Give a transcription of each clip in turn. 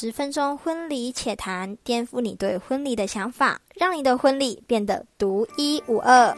十分钟婚礼且谈，颠覆你对婚礼的想法，让你的婚礼变得独一无二。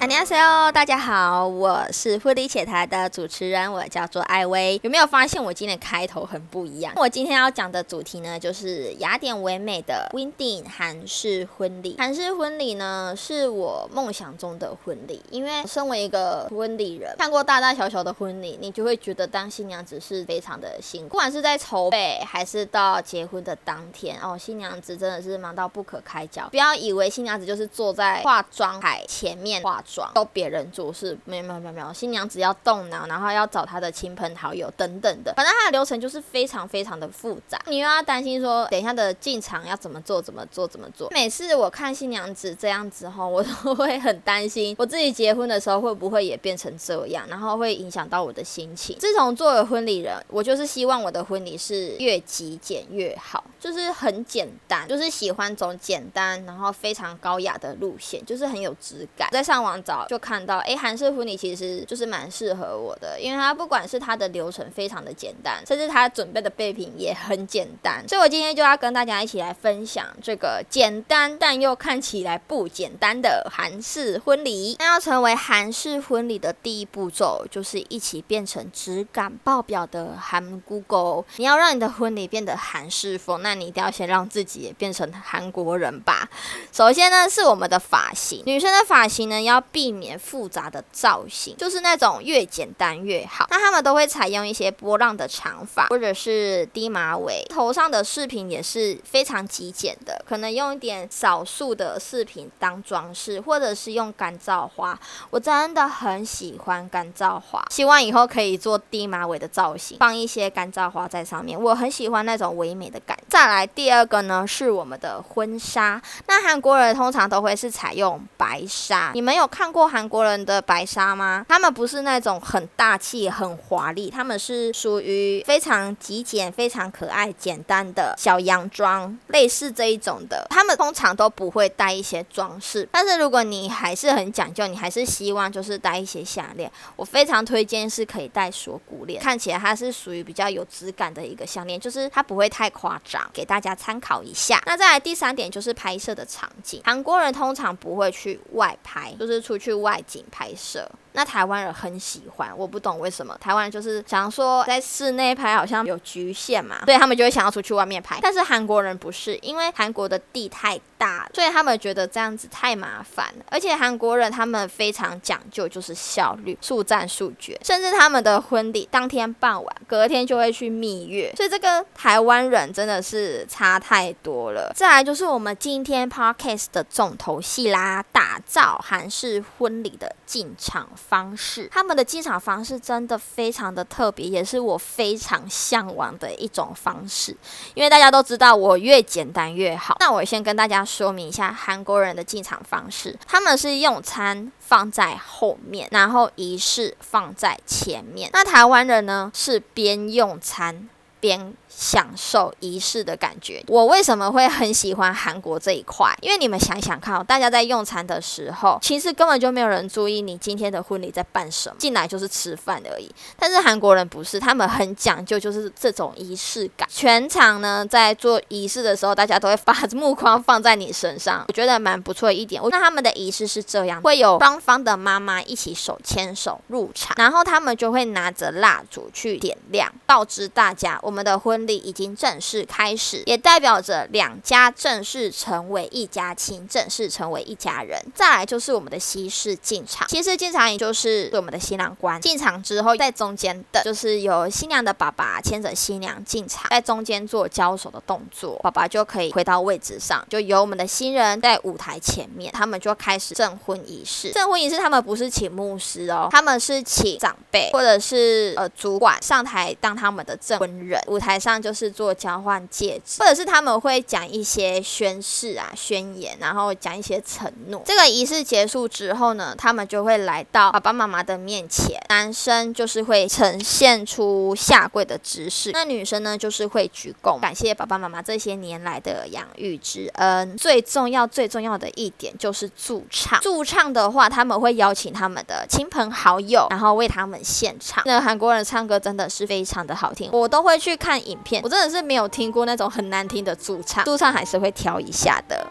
안녕하세요，大家好，我是婚礼且谈的主持人，我叫做艾薇。有没有发现我今天开头很不一样？我今天要讲的主题呢，就是雅典唯美的 Wedding 韩式婚礼。韩式婚礼呢，是我梦想中的婚礼，因为身为一个婚礼人，看过大大小小的婚礼，你就会觉得当新娘子是非常的辛苦，不管是在筹备还是到结婚的当天哦，新娘子真的是忙到不可开交。不要以为新娘子就是坐在化妆台前面化妆。 都别人做事，没有没有没有没有，新娘子要动脑，然后要找她的亲朋好友等等的，反正她的流程就是非常非常的复杂。你又要担心说，等一下的进场要怎么做，怎么做，怎么做。每次我看新娘子这样子后，我都会很担心，我自己结婚的时候会不会也变成这样，然后会影响到我的心情。自从做了婚礼人，我就是希望我的婚礼是越极简越好，就是很简单，就是喜欢走简单，然后非常高雅的路线，就是很有质感。在上网。早就看到，哎，韩式婚礼其实就是蛮适合我的，因为它不管是它的流程非常的简单，甚至它准备的备品也很简单，所以我今天就要跟大家一起来分享这个简单但又看起来不简单的韩式婚礼。那要成为韩式婚礼的第一步骤，就是一起变成质感爆表的韩 Google。你要让你的婚礼变得韩式风，那你一定要先让自己也变成韩国人吧。首先呢，是我们的发型，女生的发型呢要。避免复杂的造型，就是那种越简单越好。那他们都会采用一些波浪的长发，或者是低马尾。头上的饰品也是非常极简的，可能用一点少数的饰品当装饰，或者是用干燥花。我真的很喜欢干燥花，希望以后可以做低马尾的造型，放一些干燥花在上面。我很喜欢那种唯美的感。再来第二个呢，是我们的婚纱。那韩国人通常都会是采用白纱，你们有看？过韩国人的白纱吗？他们不是那种很大气、很华丽，他们是属于非常极简、非常可爱、简单的小洋装，类似这一种的。他们通常都不会带一些装饰，但是如果你还是很讲究，你还是希望就是带一些项链，我非常推荐是可以戴锁骨链，看起来它是属于比较有质感的一个项链，就是它不会太夸张，给大家参考一下。那再来第三点就是拍摄的场韩国人通常不会去外拍，就是。出去外景拍摄。那台湾人很喜欢，我不懂为什么台湾人就是想说在室内拍好像有局限嘛，所以他们就会想要出去外面拍。但是韩国人不是，因为韩国的地太大，所以他们觉得这样子太麻烦。而且韩国人他们非常讲究，就是效率，速战速决，甚至他们的婚礼当天傍晚，隔天就会去蜜月。所以这个台湾人真的是差太多了。再来就是我们今天 podcast 的重头戏啦，打造韩式婚礼的进场。方式，他们的进场方式真的非常的特别，也是我非常向往的一种方式。因为大家都知道，我越简单越好。那我先跟大家说明一下韩国人的进场方式，他们是用餐放在后面，然后仪式放在前面。那台湾人呢，是边用餐边。享受仪式的感觉。我为什么会很喜欢韩国这一块？因为你们想想看，大家在用餐的时候，其实根本就没有人注意你今天的婚礼在办什么，进来就是吃饭而已。但是韩国人不是，他们很讲究，就是这种仪式感。全场呢，在做仪式的时候，大家都会把目光放在你身上，我觉得蛮不错一点。那他们的仪式是这样，会有双方的妈妈一起手牵手入场，然后他们就会拿着蜡烛去点亮，告知大家我们的婚婚。礼已经正式开始，也代表着两家正式成为一家亲，正式成为一家人。再来就是我们的西式进场，西式进场也就是我们的新郎官进场之后，在中间等，就是由新娘的爸爸牵着新娘进场，在中间做交手的动作，爸爸就可以回到位置上，就由我们的新人在舞台前面，他们就开始证婚仪式。证婚仪式他们不是请牧师哦，他们是请长辈或者是呃主管上台当他们的证婚人，舞台上。上就是做交换戒指，或者是他们会讲一些宣誓啊、宣言，然后讲一些承诺。这个仪式结束之后呢，他们就会来到爸爸妈妈的面前，男生就是会呈现出下跪的姿势，那女生呢就是会鞠躬，感谢爸爸妈妈这些年来的养育之恩。最重要、最重要的一点就是驻唱，驻唱的话，他们会邀请他们的亲朋好友，然后为他们献唱。那韩国人唱歌真的是非常的好听，我都会去看影我真的是没有听过那种很难听的驻唱，驻唱还是会挑一下的。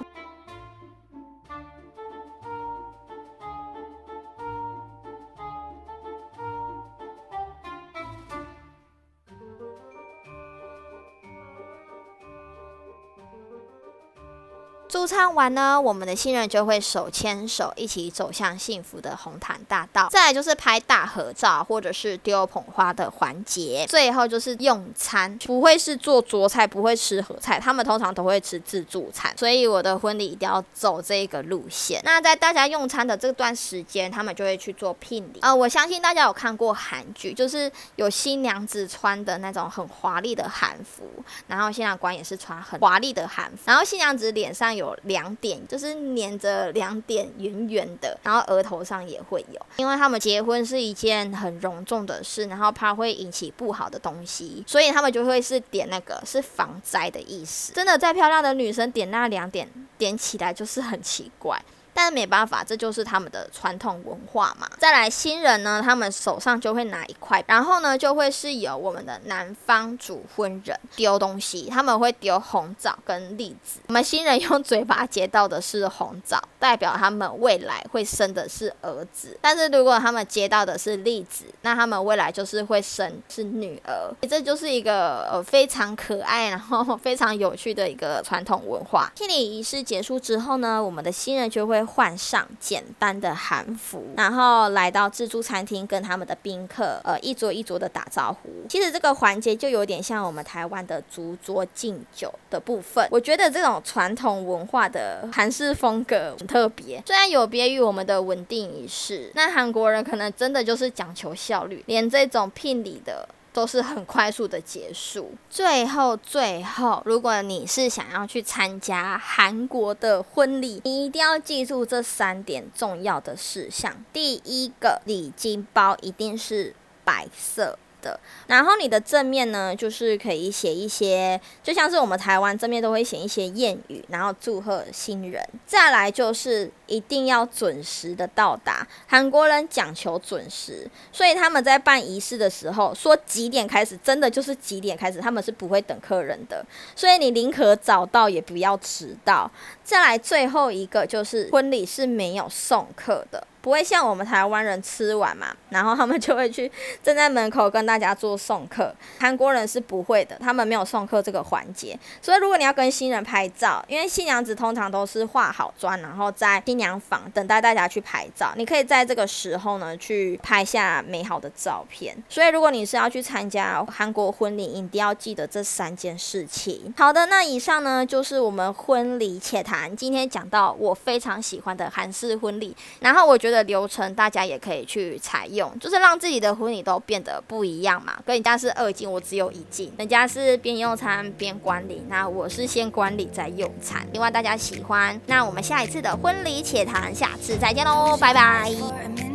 驻唱完呢，我们的新人就会手牵手一起走向幸福的红毯大道。再来就是拍大合照，或者是丢捧花的环节。最后就是用餐，不会是做桌菜，不会吃合菜，他们通常都会吃自助餐。所以我的婚礼一定要走这个路线。那在大家用餐的这段时间，他们就会去做聘礼。呃，我相信大家有看过韩剧，就是有新娘子穿的那种很华丽的韩服，然后新郎官也是穿很华丽的韩服，然后新娘子脸上有。有两点，就是粘着两点圆圆的，然后额头上也会有，因为他们结婚是一件很隆重的事，然后怕会引起不好的东西，所以他们就会是点那个是防灾的意思。真的再漂亮的女生点那两点点起来就是很奇怪。但没办法，这就是他们的传统文化嘛。再来新人呢，他们手上就会拿一块，然后呢就会是由我们的男方主婚人丢东西，他们会丢红枣跟栗子。我们新人用嘴巴接到的是红枣，代表他们未来会生的是儿子；但是如果他们接到的是栗子，那他们未来就是会生是女儿。这就是一个呃非常可爱，然后非常有趣的一个传统文化。聘礼仪式结束之后呢，我们的新人就会。换上简单的韩服，然后来到自助餐厅，跟他们的宾客呃一桌一桌的打招呼。其实这个环节就有点像我们台湾的烛桌敬酒的部分。我觉得这种传统文化的韩式风格很特别，虽然有别于我们的稳定仪式，那韩国人可能真的就是讲求效率，连这种聘礼的。都是很快速的结束。最后，最后，如果你是想要去参加韩国的婚礼，你一定要记住这三点重要的事项。第一个，礼金包一定是白色。的，然后你的正面呢，就是可以写一些，就像是我们台湾正面都会写一些谚语，然后祝贺新人。再来就是一定要准时的到达，韩国人讲求准时，所以他们在办仪式的时候说几点开始，真的就是几点开始，他们是不会等客人的，所以你宁可早到也不要迟到。再来最后一个就是婚礼是没有送客的。不会像我们台湾人吃完嘛，然后他们就会去站在门口跟大家做送客。韩国人是不会的，他们没有送客这个环节。所以如果你要跟新人拍照，因为新娘子通常都是化好妆，然后在新娘房等待大家去拍照。你可以在这个时候呢去拍下美好的照片。所以如果你是要去参加韩国婚礼，一定要记得这三件事情。好的，那以上呢就是我们婚礼且谈。今天讲到我非常喜欢的韩式婚礼，然后我觉。的流程大家也可以去采用，就是让自己的婚礼都变得不一样嘛。跟人家是二进，我只有一进，人家是边用餐边管理，那我是先管理再用餐。希望大家喜欢，那我们下一次的婚礼且谈，下次再见喽，拜拜。